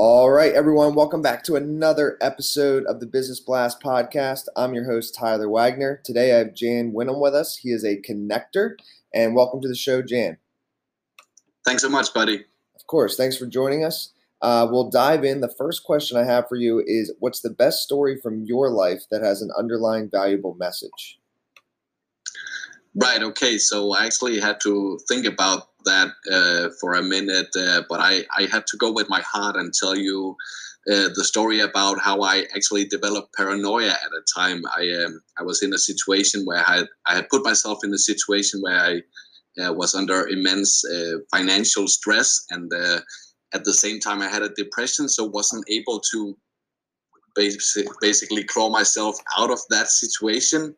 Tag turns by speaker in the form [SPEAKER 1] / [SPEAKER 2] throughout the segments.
[SPEAKER 1] All right, everyone, welcome back to another episode of the Business Blast podcast. I'm your host, Tyler Wagner. Today I have Jan Winham with us. He is a connector, and welcome to the show, Jan.
[SPEAKER 2] Thanks so much, buddy.
[SPEAKER 1] Of course, thanks for joining us. Uh, we'll dive in. The first question I have for you is What's the best story from your life that has an underlying valuable message?
[SPEAKER 2] Right. Okay. So I actually had to think about that uh, for a minute, uh, but I, I had to go with my heart and tell you uh, the story about how I actually developed paranoia at a time. I um, I was in a situation where I had, I had put myself in a situation where I uh, was under immense uh, financial stress, and uh, at the same time I had a depression, so wasn't able to basically basically claw myself out of that situation.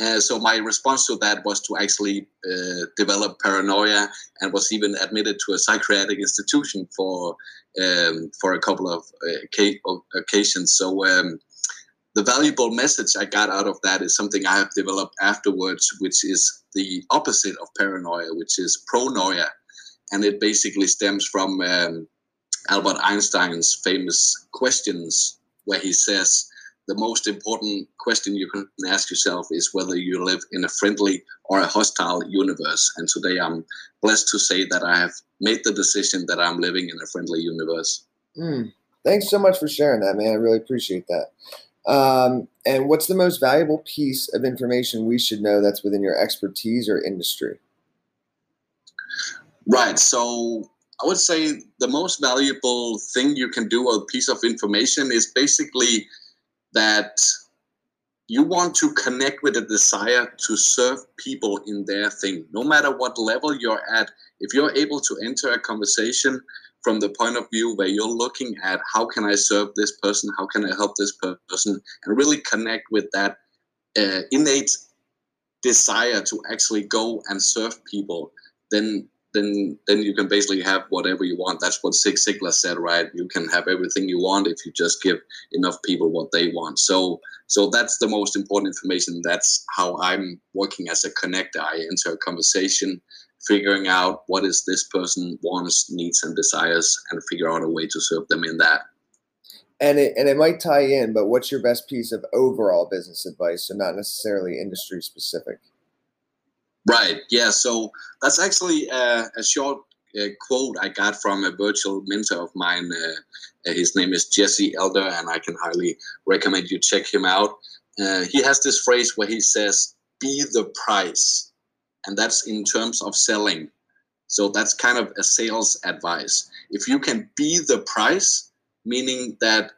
[SPEAKER 2] Uh, so my response to that was to actually uh, develop paranoia and was even admitted to a psychiatric institution for um, for a couple of uh, occasions. So um, the valuable message I got out of that is something I have developed afterwards, which is the opposite of paranoia, which is pronoia, and it basically stems from um, Albert Einstein's famous questions, where he says the most important question you can ask yourself is whether you live in a friendly or a hostile universe. And today I'm blessed to say that I have made the decision that I'm living in a friendly universe.
[SPEAKER 1] Mm. Thanks so much for sharing that, man. I really appreciate that. Um, and what's the most valuable piece of information we should know that's within your expertise or industry?
[SPEAKER 2] Right. So I would say the most valuable thing you can do, a piece of information, is basically that you want to connect with a desire to serve people in their thing, no matter what level you're at. If you're able to enter a conversation from the point of view where you're looking at how can I serve this person, how can I help this person, and really connect with that uh, innate desire to actually go and serve people, then then then you can basically have whatever you want. That's what Zig Ziglar said, right? You can have everything you want if you just give enough people what they want. So so that's the most important information. That's how I'm working as a connector. I enter a conversation, figuring out what is this person wants, needs, and desires, and figure out a way to serve them in that.
[SPEAKER 1] And it and it might tie in, but what's your best piece of overall business advice, so not necessarily industry specific?
[SPEAKER 2] Right. Yeah. So that's actually a, a short uh, quote I got from a virtual mentor of mine. Uh, uh, his name is Jesse Elder, and I can highly recommend you check him out. Uh, he has this phrase where he says, "Be the price," and that's in terms of selling. So that's kind of a sales advice. If you can be the price, meaning that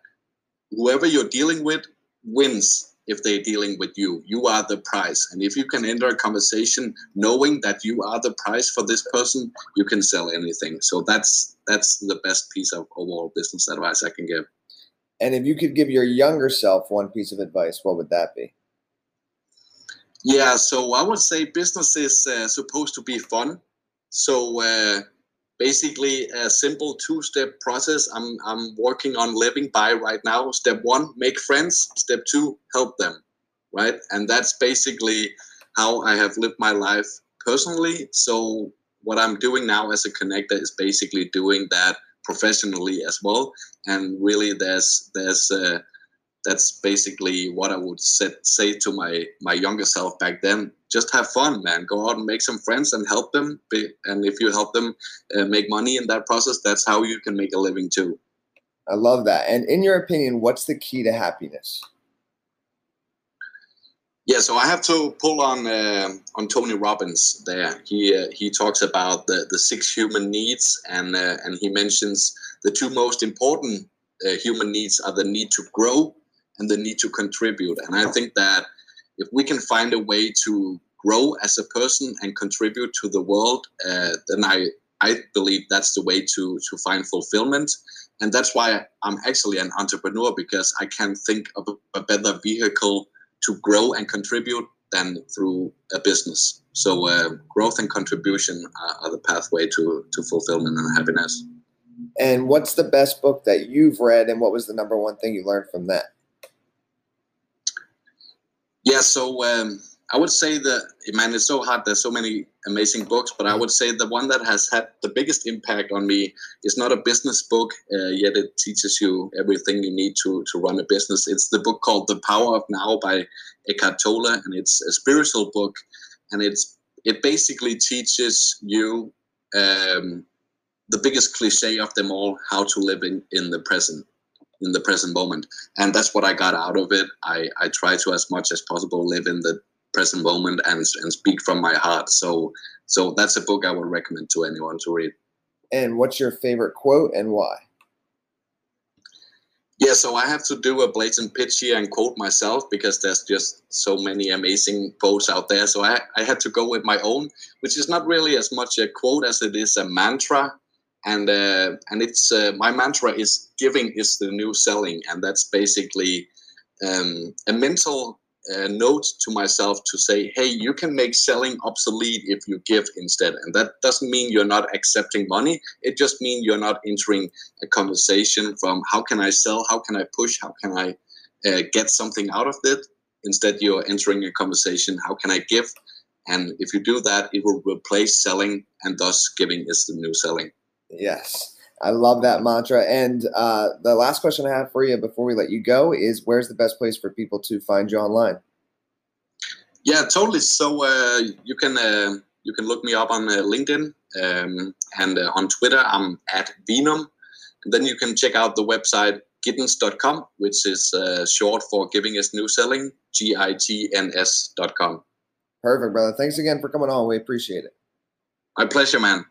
[SPEAKER 2] whoever you're dealing with wins if they're dealing with you. You are the price. And if you can enter a conversation knowing that you are the price for this person, you can sell anything. So that's that's the best piece of overall business advice I can give.
[SPEAKER 1] And if you could give your younger self one piece of advice, what would that be?
[SPEAKER 2] Yeah, so I would say business is uh, supposed to be fun. So uh, basically a simple two-step process. I'm, I'm working on living by right now. Step one make friends. Step two help them right? And that's basically how i have lived my life personally. So what i'm doing now as a connector is basically doing that professionally as well. And really there's there's uh, that's basically what I would set, say to my my younger self back then. Just have fun, man. Go out and make some friends and help them. And if you help them uh, make money in that process, that's how you can make a living too.
[SPEAKER 1] I love that. And in your opinion, what's the key to happiness?
[SPEAKER 2] Yeah, so I have to pull on uh, on Tony Robbins. There, he uh, he talks about the, the six human needs, and uh, and he mentions the two most important uh, human needs are the need to grow and the need to contribute. And I think that if we can find a way to grow as a person and contribute to the world, uh, then I I believe that's the way to to find fulfillment, and that's why I'm actually an entrepreneur because I can't think of a better vehicle to grow and contribute than through a business. So uh, growth and contribution are, are the pathway to to fulfillment and happiness.
[SPEAKER 1] And what's the best book that you've read, and what was the number one thing you learned from that?
[SPEAKER 2] Yeah, so um, I would say that man, it's so hard. There's so many amazing books, but I would say the one that has had the biggest impact on me is not a business book, uh, yet it teaches you everything you need to to run a business. It's the book called The Power of Now by Eckhart Tolle, and it's a spiritual book, and it's it basically teaches you um, the biggest cliche of them all: how to live in in the present in the present moment and that's what i got out of it i i try to as much as possible live in the present moment and and speak from my heart. So so that's a book I would recommend to anyone to read.
[SPEAKER 1] And what's your favorite quote and why?
[SPEAKER 2] Yeah, so I have to do a blatant pitch here and quote myself because there's just so many amazing quotes out there. So I, I had to go with my own, which is not really as much a quote as it is a mantra. And uh, and it's uh, my mantra is giving is the new selling, and that's basically um, a mental a note to myself to say, hey, you can make selling obsolete if you give instead. And that doesn't mean you're not accepting money. It just means you're not entering a conversation from how can I sell, how can I push, how can I uh, get something out of it. Instead, you're entering a conversation, how can I give? And if you do that, it will replace selling, and thus giving is the new selling.
[SPEAKER 1] Yes. I love that mantra. And uh, the last question I have for you before we let you go is where's the best place for people to find you online?
[SPEAKER 2] Yeah, totally. So uh, you can uh, you can look me up on uh, LinkedIn um, and uh, on Twitter. I'm at Venom. And then you can check out the website gitns.com, which is uh, short for Giving is New Selling, G I T N S.com.
[SPEAKER 1] Perfect, brother. Thanks again for coming on. We appreciate it.
[SPEAKER 2] My pleasure, man.